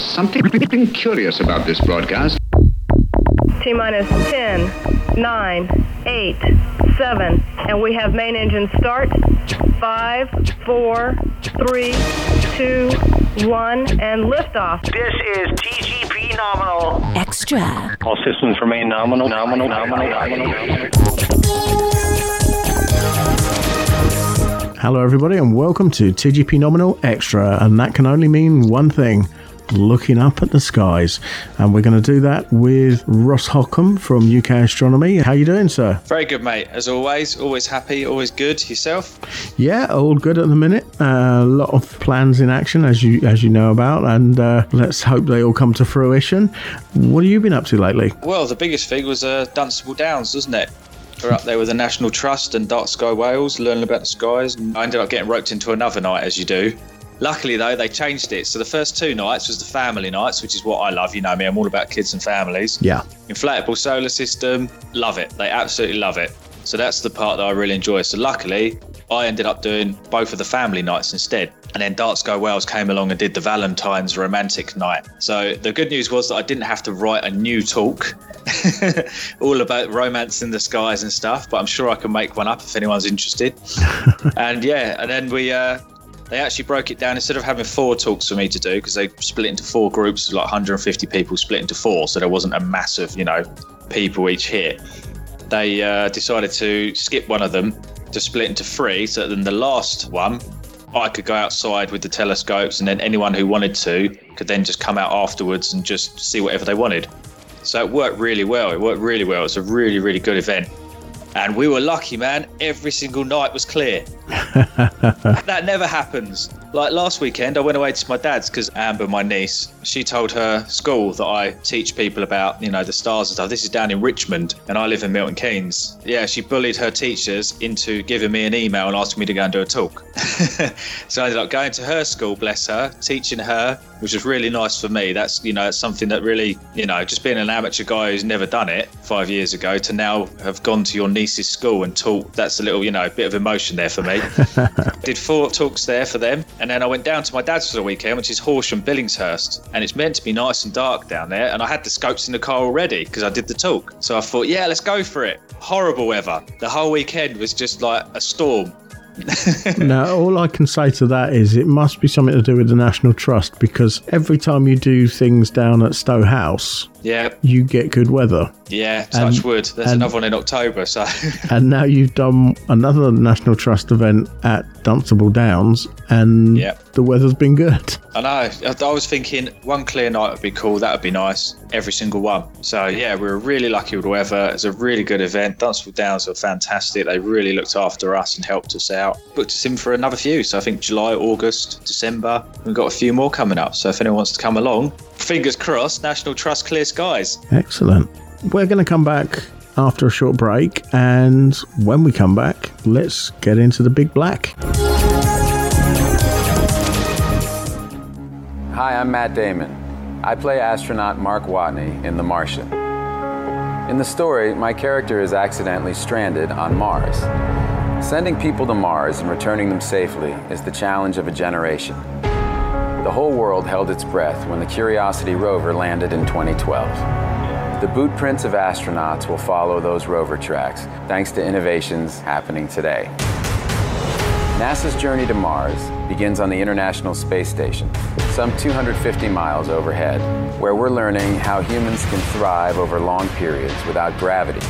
There's something curious about this broadcast. T minus 10, 9, 8, 7, and we have main engine start. 5, 4, 3, 2, 1, and liftoff. This is TGP nominal. Extra. All systems remain nominal, nominal, nominal, nominal. Hello, everybody, and welcome to TGP Nominal Extra, and that can only mean one thing looking up at the skies. And we're going to do that with Ross Hockham from UK Astronomy. How are you doing, sir? Very good, mate. As always, always happy, always good. Yourself? Yeah, all good at the minute. Uh, a lot of plans in action, as you as you know about, and uh, let's hope they all come to fruition. What have you been up to lately? Well, the biggest thing was uh, Dunstable Downs, wasn't it? We're up there with the National Trust and Dark Sky Wales, learning about the skies. And I ended up getting roped into another night, as you do. Luckily, though, they changed it. So the first two nights was the family nights, which is what I love. You know me, I'm all about kids and families. Yeah. Inflatable solar system, love it. They absolutely love it. So that's the part that I really enjoy. So luckily, I ended up doing both of the family nights instead. And then Dark Sky Wales came along and did the Valentine's romantic night. So the good news was that I didn't have to write a new talk all about romance in the skies and stuff, but I'm sure I can make one up if anyone's interested. and yeah, and then we uh, they actually broke it down instead of having four talks for me to do because they split into four groups, like 150 people split into four, so there wasn't a massive, you know, people each hit. They uh, decided to skip one of them to split into three, so then the last one I could go outside with the telescopes, and then anyone who wanted to could then just come out afterwards and just see whatever they wanted. So it worked really well. It worked really well. It's a really, really good event. And we were lucky, man. Every single night was clear. that never happens. Like last weekend, I went away to my dad's because Amber, my niece, she told her school that I teach people about, you know, the stars and stuff. This is down in Richmond, and I live in Milton Keynes. Yeah, she bullied her teachers into giving me an email and asking me to go and do a talk. so I ended up going to her school, bless her, teaching her, which was really nice for me. That's, you know, it's something that really, you know, just being an amateur guy who's never done it five years ago to now have gone to your niece's school and taught, that's a little, you know, bit of emotion there for me. Did four talks there for them. And then I went down to my dad's for the weekend, which is Horsham Billingshurst. And it's meant to be nice and dark down there. And I had the scopes in the car already because I did the talk. So I thought, yeah, let's go for it. Horrible weather. The whole weekend was just like a storm. now, all I can say to that is it must be something to do with the National Trust because every time you do things down at Stowe House, Yeah. you get good weather. Yeah. Touch And- wood. There's and- another one in October. So. And now you've done another National Trust event at Dunstable Downs, and Yep. the weather's been good. I know. I, I was thinking one clear night would be cool. That would be nice. Every single one. So yeah, we were really lucky with the weather. It's a really good event. Dunstable Downs were fantastic. They really looked after us and helped us out. Booked us in for another few. So I think July, August, December. We've got a few more coming up. So if anyone wants to come along, fingers crossed. National Trust clear skies. Excellent. We're going to come back after a short break, and when we come back, let's get into the big black. Hi, I'm Matt Damon. I play astronaut Mark Watney in The Martian. In the story, my character is accidentally stranded on Mars. Sending people to Mars and returning them safely is the challenge of a generation. The whole world held its breath when the Curiosity rover landed in 2012. The boot prints of astronauts will follow those rover tracks thanks to innovations happening today. NASA's journey to Mars begins on the International Space Station, some 250 miles overhead, where we're learning how humans can thrive over long periods without gravity.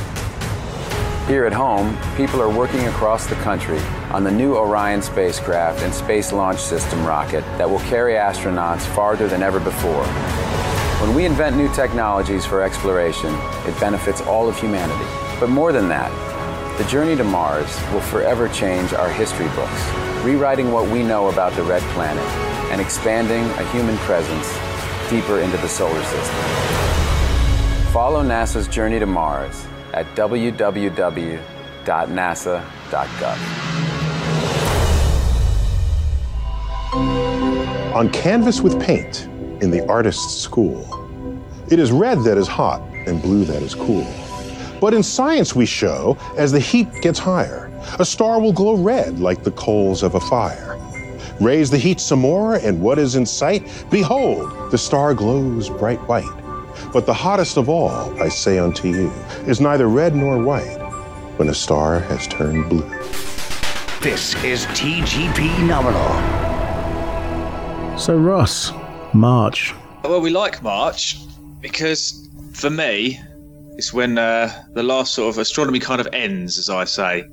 Here at home, people are working across the country on the new Orion spacecraft and Space Launch System rocket that will carry astronauts farther than ever before. When we invent new technologies for exploration, it benefits all of humanity. But more than that, the journey to Mars will forever change our history books, rewriting what we know about the red planet and expanding a human presence deeper into the solar system. Follow NASA's journey to Mars at www.nasa.gov. on canvas with paint in the artist's school. It is red that is hot and blue that is cool. But in science, we show as the heat gets higher, a star will glow red like the coals of a fire. Raise the heat some more, and what is in sight? Behold, the star glows bright white. But the hottest of all, I say unto you, is neither red nor white when a star has turned blue. This is TGP Nominal. So, Ross, March. Well, we like March because for me, it's when uh, the last sort of astronomy kind of ends, as I say,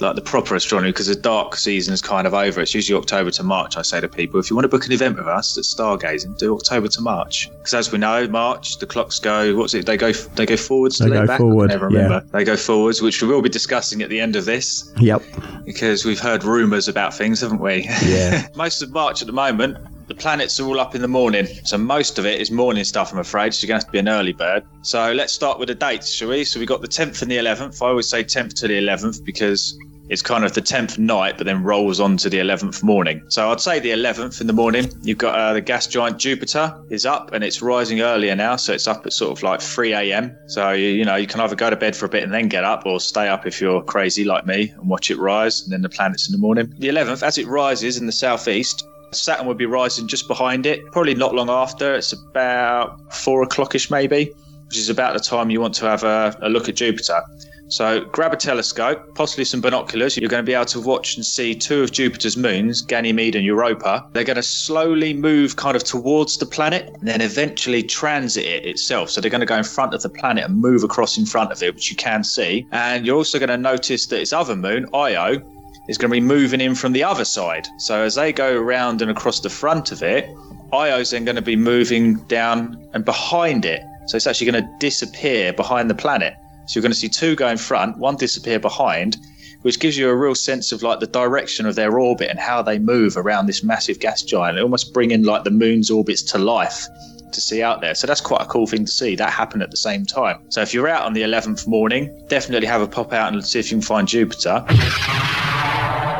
like the proper astronomy, because the dark season is kind of over. It's usually October to March. I say to people, if you want to book an event with us that's stargazing, do October to March, because as we know, March the clocks go. What's it? They go they go forwards. They do go back? forward, I never yeah. remember. They go forwards, which we will be discussing at the end of this Yep. because we've heard rumours about things, haven't we? Yeah. most of March at the moment, the planets are all up in the morning. So most of it is morning stuff, I'm afraid. So you're going to have to be an early bird. So let's start with the dates, shall we? So we got the 10th and the 11th. I always say 10th to the 11th because it's kind of the 10th night, but then rolls on to the 11th morning. So I'd say the 11th in the morning. You've got uh, the gas giant Jupiter is up and it's rising earlier now. So it's up at sort of like 3 a.m. So, you, you know, you can either go to bed for a bit and then get up or stay up if you're crazy like me and watch it rise and then the planets in the morning. The 11th, as it rises in the southeast, Saturn would be rising just behind it, probably not long after. It's about four o'clockish, maybe, which is about the time you want to have a, a look at Jupiter. So grab a telescope, possibly some binoculars. You're going to be able to watch and see two of Jupiter's moons, Ganymede and Europa. They're going to slowly move kind of towards the planet and then eventually transit it itself. So they're going to go in front of the planet and move across in front of it, which you can see. And you're also going to notice that its other moon, Io, is going to be moving in from the other side. So as they go around and across the front of it, Io's then going to be moving down and behind it. So it's actually going to disappear behind the planet. So you're going to see two go in front, one disappear behind, which gives you a real sense of like the direction of their orbit and how they move around this massive gas giant. It almost bring in like the moon's orbits to life to see out there. So that's quite a cool thing to see. That happen at the same time. So if you're out on the 11th morning, definitely have a pop out and see if you can find Jupiter.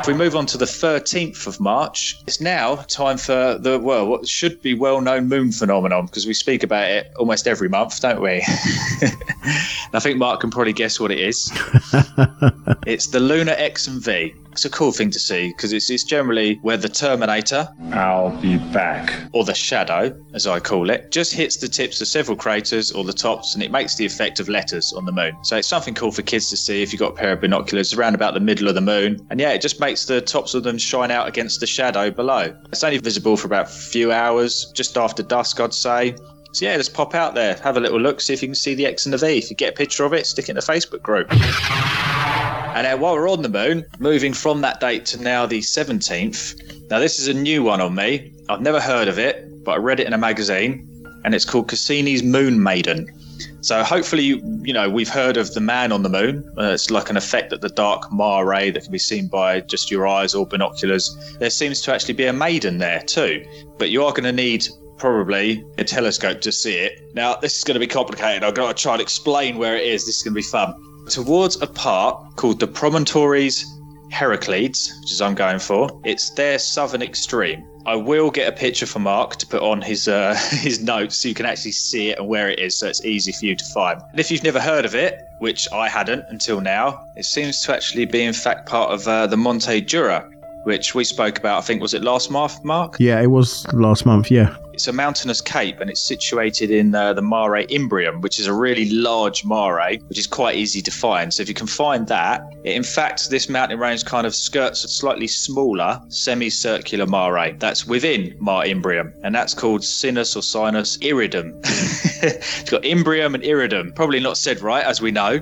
If we move on to the 13th of March, it's now time for the, well, what should be well known moon phenomenon because we speak about it almost every month, don't we? I think Mark can probably guess what it is. it's the Lunar X and V. It's a cool thing to see because it's, it's generally where the Terminator, I'll be back. or the Shadow, as I call it, just hits the tips of several craters or the tops and it makes the effect of letters on the moon. So it's something cool for kids to see if you've got a pair of binoculars around about the middle of the moon. And yeah, it just makes the tops of them shine out against the shadow below. It's only visible for about a few hours, just after dusk, I'd say. So yeah, just pop out there, have a little look, see if you can see the X and the V. If you get a picture of it, stick it in the Facebook group. And then while we're on the moon, moving from that date to now the 17th. Now, this is a new one on me. I've never heard of it, but I read it in a magazine, and it's called Cassini's Moon Maiden. So hopefully, you, you know, we've heard of the man on the moon. Uh, it's like an effect that the dark Mare ray that can be seen by just your eyes or binoculars. There seems to actually be a maiden there too, but you are going to need probably a telescope to see it. Now, this is going to be complicated. I've got to try and explain where it is. This is going to be fun. Towards a part called the Promontorium Heraclides, which is I'm going for, it's their southern extreme. I will get a picture for Mark to put on his uh, his notes so you can actually see it and where it is, so it's easy for you to find. And if you've never heard of it, which I hadn't until now, it seems to actually be in fact part of uh, the Monte Jura, which we spoke about. I think was it last month, Mark? Yeah, it was last month. Yeah. It's a mountainous cape and it's situated in uh, the Mare Imbrium, which is a really large mare, which is quite easy to find. So if you can find that, in fact, this mountain range kind of skirts a slightly smaller semicircular mare that's within Mare Imbrium, and that's called Sinus or Sinus Iridum. it's got Imbrium and Iridum. Probably not said right, as we know.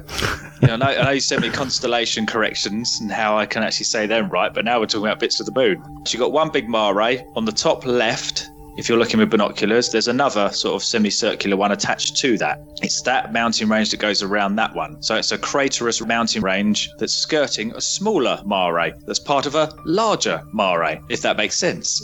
You know, I know, I know you sent me constellation corrections and how I can actually say them right, but now we're talking about bits of the moon. So you've got one big mare on the top left if you're looking with binoculars, there's another sort of semicircular one attached to that. It's that mountain range that goes around that one. So it's a craterous mountain range that's skirting a smaller mare that's part of a larger mare, if that makes sense.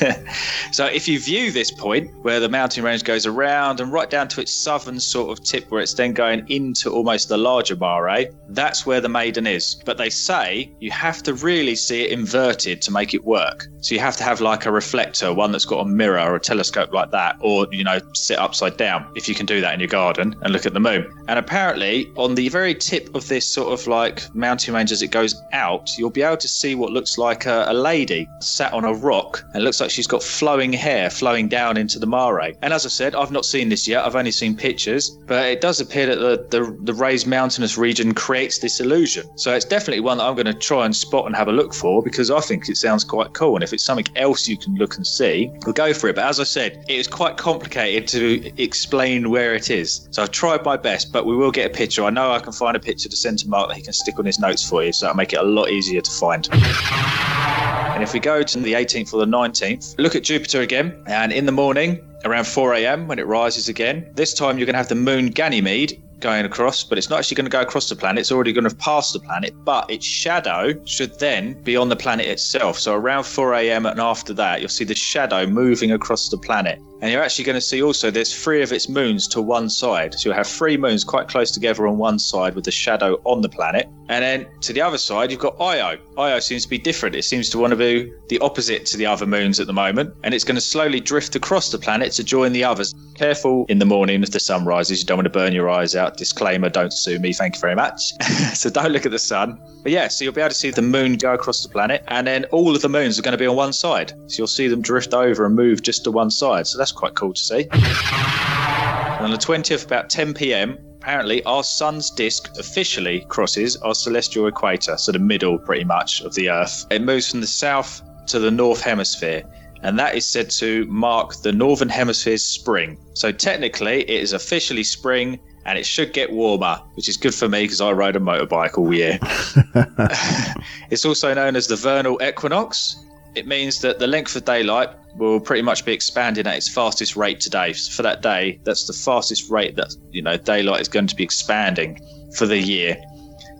so if you view this point where the mountain range goes around and right down to its southern sort of tip where it's then going into almost the larger mare, that's where the maiden is. But they say you have to really see it inverted to make it work. So you have to have like a reflector, one that's got a mirror or a telescope like that, or, you know, sit upside down if you can do that in your garden and look at the moon. And apparently, on the very tip of this sort of like mountain range as it goes out, you'll be able to see what looks like a, a lady sat on a rock and looks like she's got flowing hair flowing down into the mare. And as I said, I've not seen this yet, I've only seen pictures, but it does appear that the, the, the raised mountainous region creates this illusion. So it's definitely one that I'm going to try and spot and have a look for because I think it sounds quite cool. And if it's something else you can look and see, we'll go for it. But as I said, it is quite complicated to explain where it is. So I've tried my best, but we will get a picture. I know I can find a picture to send to Mark that he can stick on his notes for you, so that'll make it a lot easier to find. And if we go to the 18th or the 19th, look at Jupiter again. And in the morning, around 4 a.m., when it rises again, this time you're going to have the moon Ganymede going across, but it's not actually going to go across the planet. It's already going to pass the planet, but its shadow should then be on the planet itself. So around 4 a.m. and after that, you'll see the shadow moving across the planet. And you're actually going to see also there's three of its moons to one side. So you'll have three moons quite close together on one side with the shadow on the planet. And then to the other side, you've got Io. Io seems to be different. It seems to want to be the opposite to the other moons at the moment. And it's going to slowly drift across the planet to join the others. Careful in the morning as the sun rises. You don't want to burn your eyes out. Disclaimer don't sue me. Thank you very much. so don't look at the sun. But yeah, so you'll be able to see the moon go across the planet. And then all of the moons are going to be on one side. So you'll see them drift over and move just to one side. So that's quite cool to see. And on the 20th, about 10 p.m., apparently our sun's disk officially crosses our celestial equator, so the middle pretty much of the Earth. It moves from the south to the north hemisphere. And that is said to mark the northern hemisphere's spring. So technically, it is officially spring and it should get warmer, which is good for me because I ride a motorbike all year. it's also known as the vernal equinox. It means that the length of daylight will pretty much be expanding at its fastest rate today. For that day, that's the fastest rate that you know daylight is going to be expanding for the year.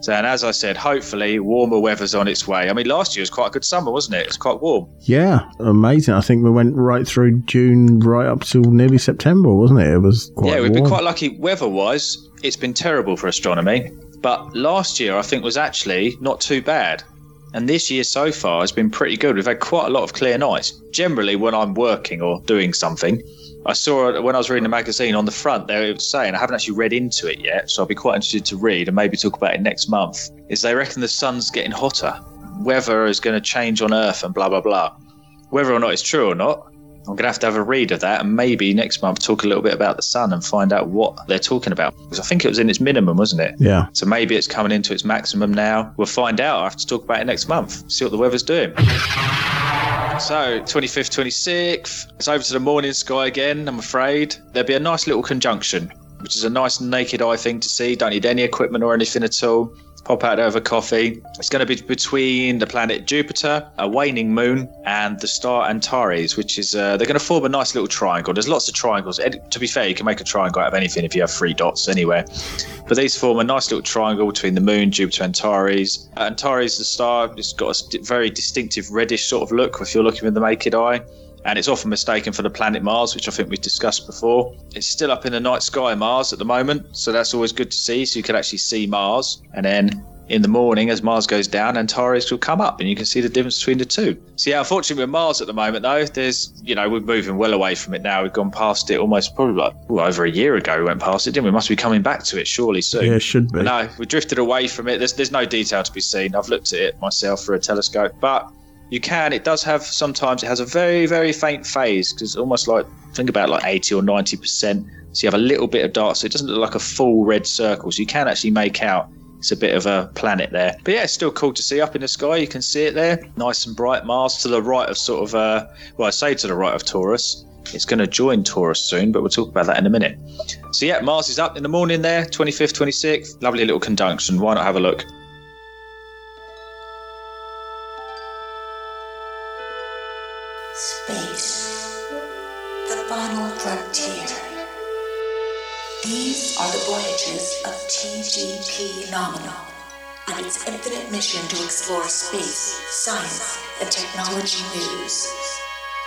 So, and as I said, hopefully warmer weather's on its way. I mean, last year was quite a good summer, wasn't it? It was quite warm. Yeah, amazing. I think we went right through June, right up till nearly September, wasn't it? It was quite yeah, we've warm. been quite lucky weather-wise. It's been terrible for astronomy, but last year I think was actually not too bad. And this year so far has been pretty good. We've had quite a lot of clear nights. Generally, when I'm working or doing something, I saw when I was reading the magazine on the front there it was saying I haven't actually read into it yet, so I'll be quite interested to read and maybe talk about it next month. Is they reckon the sun's getting hotter, weather is going to change on Earth, and blah blah blah. Whether or not it's true or not, I'm going to have to have a read of that and maybe next month talk a little bit about the sun and find out what they're talking about. Because I think it was in its minimum, wasn't it? Yeah. So maybe it's coming into its maximum now. We'll find out. I have to talk about it next month, see what the weather's doing. So, 25th, 26th, it's over to the morning sky again, I'm afraid. There'll be a nice little conjunction, which is a nice naked eye thing to see. Don't need any equipment or anything at all. Pop out over coffee. It's going to be between the planet Jupiter, a waning moon, and the star Antares, which is, uh, they're going to form a nice little triangle. There's lots of triangles. Ed- To be fair, you can make a triangle out of anything if you have three dots anywhere. But these form a nice little triangle between the moon, Jupiter, and Antares. Antares, the star, it's got a very distinctive reddish sort of look if you're looking with the naked eye. And it's often mistaken for the planet Mars, which I think we've discussed before. It's still up in the night sky, Mars, at the moment. So that's always good to see. So you can actually see Mars. And then in the morning, as Mars goes down, Antares will come up and you can see the difference between the two. So, yeah, unfortunately, with Mars at the moment, though, there's, you know, we're moving well away from it now. We've gone past it almost probably like well, over a year ago. We went past it, didn't we? Must be coming back to it surely soon. Yeah, it should be. But no, we drifted away from it. There's, there's no detail to be seen. I've looked at it myself through a telescope, but you can. It does have sometimes. It has a very, very faint phase because it's almost like think about like 80 or 90 percent. So you have a little bit of dark, so it doesn't look like a full red circle. So you can actually make out it's a bit of a planet there. But yeah, it's still cool to see up in the sky. You can see it there, nice and bright. Mars to the right of sort of, uh, well, I say to the right of Taurus. It's going to join Taurus soon, but we'll talk about that in a minute. So yeah, Mars is up in the morning there, 25th, 26th. Lovely little conjunction. Why not have a look? Are the voyages of TGP Nominal and its infinite mission to explore space, science, and technology news.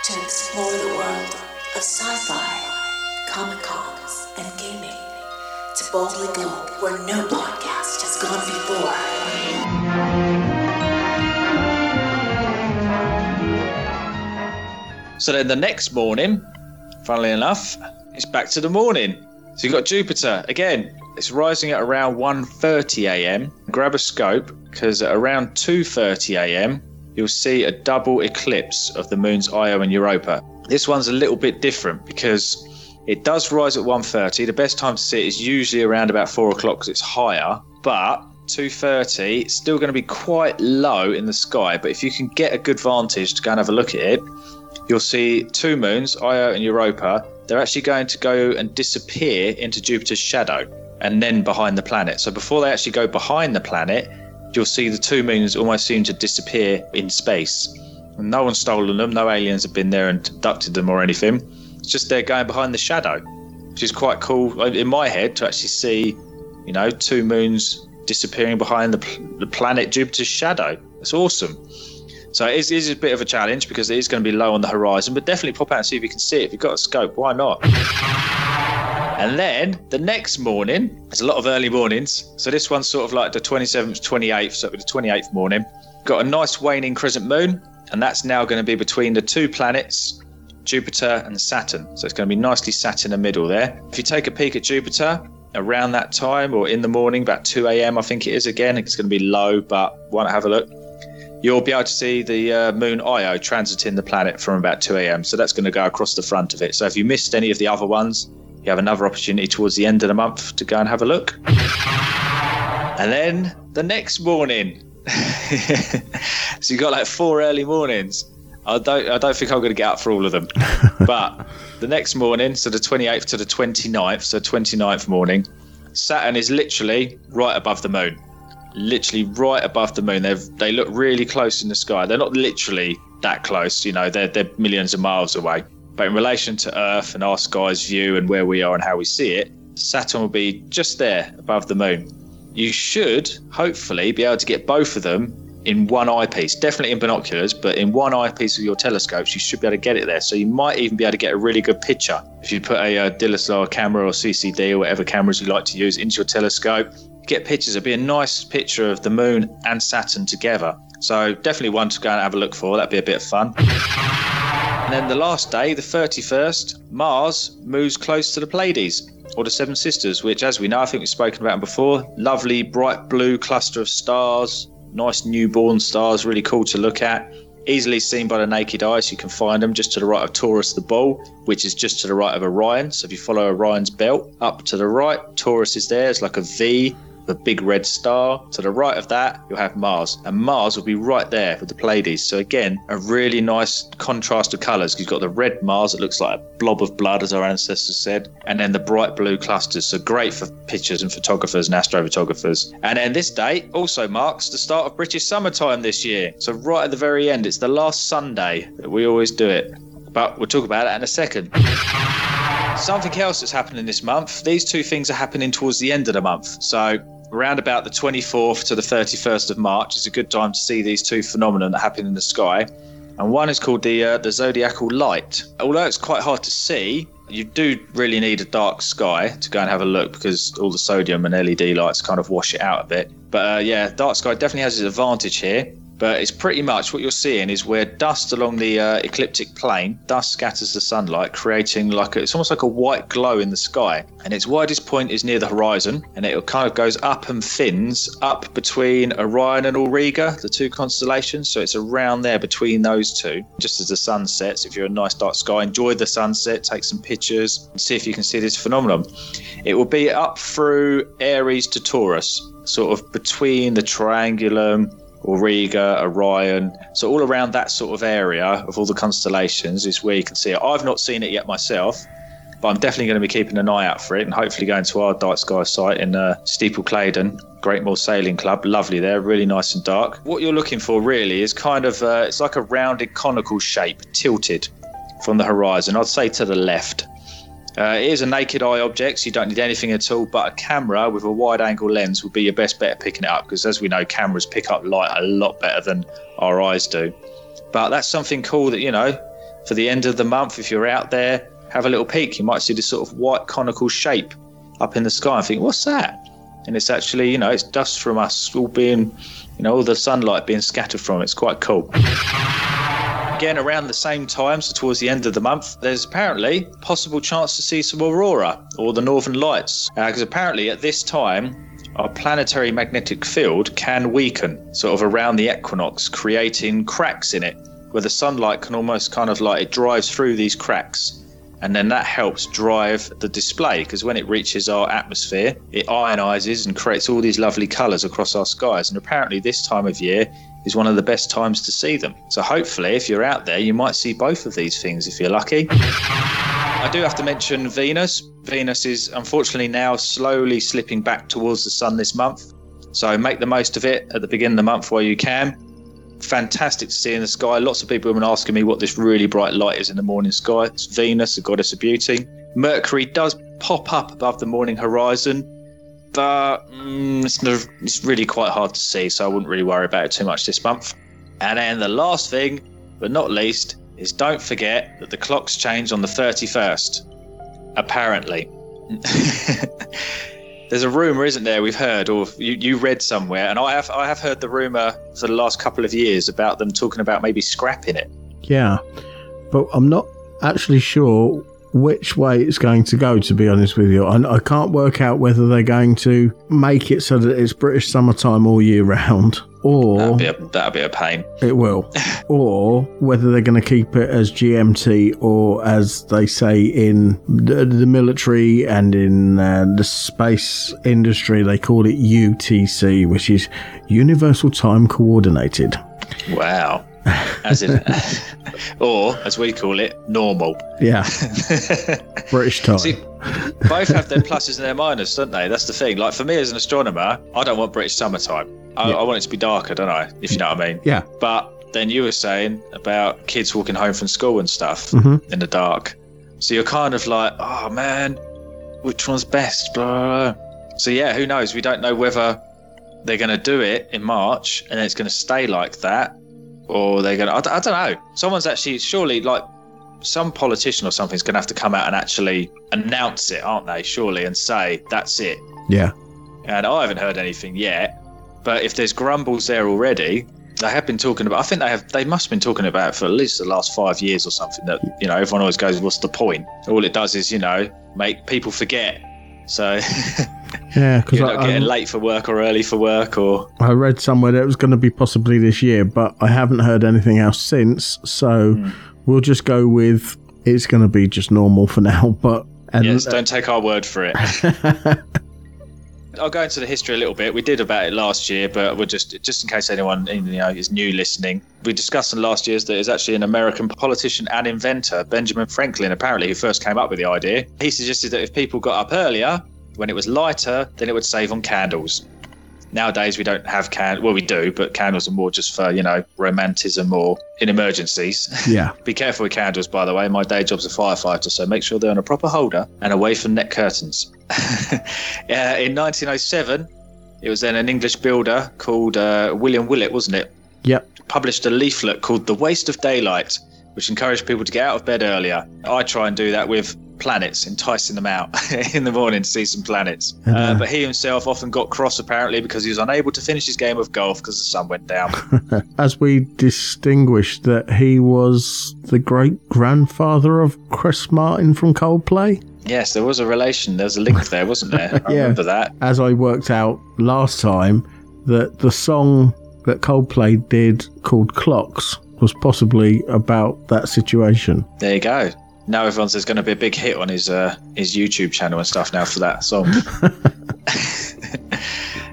To explore the world of sci-fi, comic cons, and gaming. To boldly go where no podcast has gone before. So then the next morning, funnily enough, it's back to the morning. So you've got Jupiter again. It's rising at around 1:30 a.m. Grab a scope because at around 2:30 a.m. you'll see a double eclipse of the moons Io and Europa. This one's a little bit different because it does rise at 1:30. The best time to see it is usually around about four o'clock because it's higher. But 2:30, it's still going to be quite low in the sky. But if you can get a good vantage to go and have a look at it, you'll see two moons, Io and Europa. They're actually going to go and disappear into Jupiter's shadow and then behind the planet. So before they actually go behind the planet, you'll see the two moons almost seem to disappear in space. No one's stolen them, no aliens have been there and abducted them or anything. It's just they're going behind the shadow, which is quite cool uh, in my head to actually see, you know, two moons disappearing behind the, the planet Jupiter's shadow. It's awesome. So it is, it is a bit of a challenge because it is going to be low on the horizon, but definitely pop out and see if you can see it. If you've got a scope, why not? And then the next morning, there's a lot of early mornings. So this one's sort of like the 27th, 28th, so the 28th morning. Got a nice waning crescent moon, and that's now going to be between the two planets, Jupiter and Saturn. So it's going to be nicely sat in the middle there. If you take a peek at Jupiter around that time or in the morning, about 2 a.m., I think it is again, it's going to be low, but why not have a look? You'll be able to see the uh, moon Io transiting the planet from about 2 a.m. So that's going to go across the front of it. So if you missed any of the other ones, you have another opportunity towards the end of the month to go and have a look. And then the next morning, so you've got like four early mornings. I don't, I don't think I'm going to get up for all of them. but the next morning, so the 28th to the 29th, so 29th morning, Saturn is literally right above the moon. Literally right above the moon. They they look really close in the sky. They're not literally that close, you know. They're they're millions of miles away. But in relation to Earth and our sky's view and where we are and how we see it, Saturn will be just there above the moon. You should hopefully be able to get both of them in one eyepiece, definitely in binoculars, but in one eyepiece of your telescopes, you should be able to get it there. So you might even be able to get a really good picture if you put a, uh, a DSLR camera or CCD or whatever cameras you like to use into your telescope. Get pictures. It'd be a nice picture of the moon and Saturn together. So definitely one to go and have a look for. That'd be a bit of fun. And then the last day, the 31st, Mars moves close to the Pleiades or the Seven Sisters, which, as we know, I think we've spoken about before. Lovely bright blue cluster of stars, nice newborn stars, really cool to look at. Easily seen by the naked eye, so you can find them just to the right of Taurus the Bull, which is just to the right of Orion. So if you follow Orion's belt up to the right, Taurus is there. It's like a V a big red star. To the right of that, you'll have Mars, and Mars will be right there with the Pleiades. So again, a really nice contrast of colours. You've got the red Mars that looks like a blob of blood, as our ancestors said, and then the bright blue clusters. So great for pictures and photographers and astrophotographers. And then this date also marks the start of British summertime this year. So right at the very end, it's the last Sunday that we always do it. But we'll talk about it in a second. Something else that's happening this month. These two things are happening towards the end of the month. So around about the 24th to the 31st of March is a good time to see these two phenomena that happen in the sky. And one is called the uh, the zodiacal light. Although it's quite hard to see, you do really need a dark sky to go and have a look because all the sodium and LED lights kind of wash it out a bit. But uh, yeah, dark sky definitely has its advantage here but it's pretty much what you're seeing is where dust along the uh, ecliptic plane, dust scatters the sunlight, creating like a, it's almost like a white glow in the sky. And its widest point is near the horizon, and it kind of goes up and thins up between Orion and Auriga, the two constellations. So it's around there between those two, just as the sun sets. If you're a nice dark sky, enjoy the sunset, take some pictures, and see if you can see this phenomenon. It will be up through Aries to Taurus, sort of between the triangulum Auriga, Orion. So all around that sort of area of all the constellations is where you can see it. I've not seen it yet myself, but I'm definitely going to be keeping an eye out for it and hopefully going to our Dark Sky site in uh, Steeple Claydon, Great Moor Sailing Club. Lovely there, really nice and dark. What you're looking for really is kind of uh, it's like a rounded conical shape, tilted from the horizon. I'd say to the left. Uh, it is a naked eye object, so you don't need anything at all. But a camera with a wide angle lens would be your best bet at picking it up because, as we know, cameras pick up light a lot better than our eyes do. But that's something cool that, you know, for the end of the month, if you're out there, have a little peek. You might see this sort of white conical shape up in the sky and think, what's that? And it's actually, you know, it's dust from us all being, you know, all the sunlight being scattered from it. It's quite cool. again around the same time, so towards the end of the month, there's apparently possible chance to see some aurora or the northern lights. Uh, because apparently at this time, our planetary magnetic field can weaken sort of around the equinox, creating cracks in it where the sunlight can almost kind of like it drives through these cracks. And then that helps drive the display because when it reaches our atmosphere, it ionizes and creates all these lovely colors across our skies. And apparently, this time of year is one of the best times to see them. So, hopefully, if you're out there, you might see both of these things if you're lucky. I do have to mention Venus. Venus is unfortunately now slowly slipping back towards the sun this month. So make the most of it at the beginning of the month while you can. Fantastic to see in the sky. Lots of people have been asking me what this really bright light is in the morning sky. It's Venus, the goddess of beauty. Mercury does pop up above the morning horizon, but mm, it's, no- it's really quite hard to see, so I wouldn't really worry about it too much this month. And then the last thing, but not least, is don't forget that the clocks change on the 31st. Apparently. There's a rumor, isn't there? We've heard, or you, you read somewhere, and I have I have heard the rumor for the last couple of years about them talking about maybe scrapping it. Yeah, but I'm not actually sure which way it's going to go. To be honest with you, I, I can't work out whether they're going to make it so that it's British summertime all year round, or That'd be a, that'd be a pain. it will, or whether they're going to keep it as GMT or as they say in the, the military and in uh, the space industry, they call it UTC, which is Universal Time Coordinated. Wow. As in, or as we call it, normal. Yeah, British time. See, both have their pluses and their minuses, don't they? That's the thing. Like for me as an astronomer, I don't want British summertime. I, Yeah. I want it to be darker, don't I? If you know what I mean. yeah, But then you were saying about kids walking home from school and stuff Mhm. in the dark. So you're kind of like, oh man, which one's best? Blah, blah, blah. So yeah, who knows? We don't know whether they're going to do it in March and it's going to stay like that, or they're gonna—I don't know. Someone's actually surely like some politician or something's going to have to come out and actually announce it, aren't they? Surely and say that's it. yeah. And I haven't heard anything yet. But if there's grumbles there already, they have been talking about. I think they have. They must have been talking about it for at least the last five years or something. That you know, everyone always goes, "What's the point?" All it does is you know make people forget. So Yeah, because you're I, not getting I, late for work or early for work or I read somewhere that it was going to be possibly this year, but I haven't heard anything else since. So Hmm. we'll just go with it's going to be just normal for now. But and yes, don't take our word for it. I'll go into the history a little bit. We did about it last year, but we're just just in case anyone you know is new listening. We discussed in last year's that it's actually an American politician and inventor, Benjamin Franklin, apparently, who first came up with the idea. He suggested that if people got up earlier, when it was lighter, then it would save on candles. Nowadays, we don't have can. Well, we do, but candles are more just for you know romanticism or in emergencies. yeah, Be careful with candles, by the way. My day job's a firefighter, so make sure they're on a proper holder and away from net curtains. uh, in 1907, it was then an English builder called uh, William Willett, wasn't it? yep, Published a leaflet called The Waste of Daylight, which encouraged people to get out of bed earlier. I try and do that with planets, enticing them out in the morning to see some planets. Uh, but he himself often got cross, apparently, because he was unable to finish his game of golf because the sun went down. as we distinguished that he was the great grandfather of Chris Martin from Coldplay. yes, there was a relation. There was a link there, wasn't there? I Yeah. remember that. As I worked out last time, that the song that Coldplay did called Clocks was possibly about that situation. There you go. Now everyone says going to be a big hit on his uh, his YouTube channel and stuff now for that song.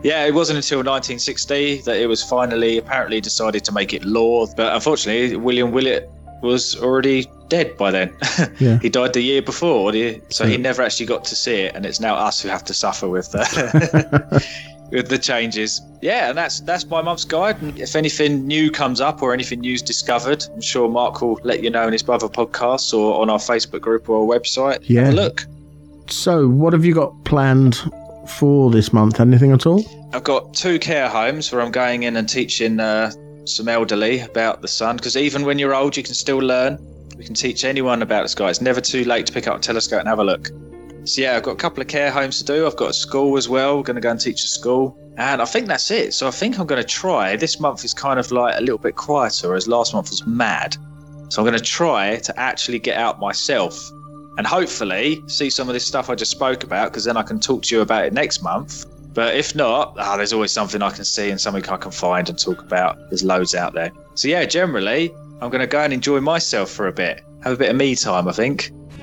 yeah, it wasn't until 1960 that it was finally apparently decided to make it law. But unfortunately, William Willett was already dead by then. Yeah. he died the year before, so he never actually got to see it, and it's now us who have to suffer with the with the changes. Yeah, and that's that's my month's guide. And if anything new comes up or anything new's discovered, I'm sure Mark will let you know in his other podcasts or on our Facebook group or our website. Yeah. look. So, what have you got planned for this month? Anything at all? I've got two care homes where I'm going in and teaching uh, some elderly about the sun because even when you're old, you can still learn. We can teach anyone about the sky. It's never too late to pick up a telescope and have a look. So yeah, I've got a couple of care homes to do. I've got a school as well. We're going to go and teach a school, and I think that's it. So I think I'm going to try. This month is kind of like a little bit quieter, as last month was mad. So I'm going to try to actually get out myself and hopefully see some of this stuff I just spoke about because then I can talk to you about it next month. But if not, ah, there's always something I can see and something I can find and talk about. There's loads out there. So yeah, generally, I'm going to go and enjoy myself for a bit. Have a bit of me time, I think.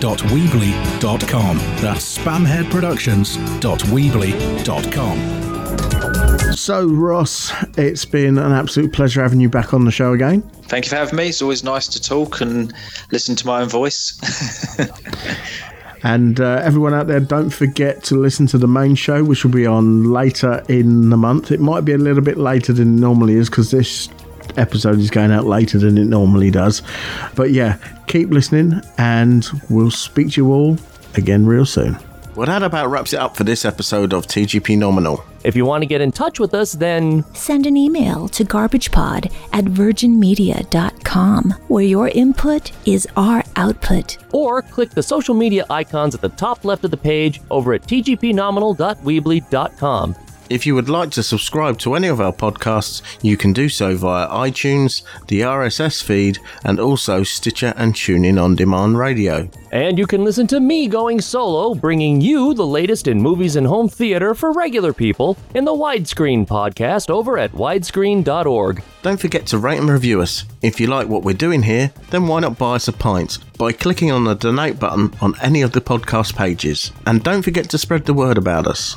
spamheadproductions.weebly.com. That's spamheadproductions.weebly.com. So, Ross, it's been an absolute pleasure having you back on the show again. Thank you for having me. It's always nice to talk and listen to my own voice. And uh, everyone out there, don't forget to listen to the main show, which will be on later in the month. It might be a little bit later than it normally is because this episode is going out later than it normally does. But yeah, keep listening, and we'll speak to you all again real soon. Well, that about wraps it up for this episode of TGP Nominal. If you want to get in touch with us, then send an email to garbagepod at virginmedia.com, where your input is our output. Or click the social media icons at the top left of the page over at tgpnominal.weebly.com. If you would like to subscribe to any of our podcasts, you can do so via iTunes, the RSS feed, and also Stitcher and TuneIn on Demand Radio. And you can listen to me going solo, bringing you the latest in movies and home theater for regular people in the Widescreen podcast over at widescreen.org. Don't forget to rate and review us. If you like what we're doing here, then why not buy us a pint by clicking on the donate button on any of the podcast pages. And don't forget to spread the word about us.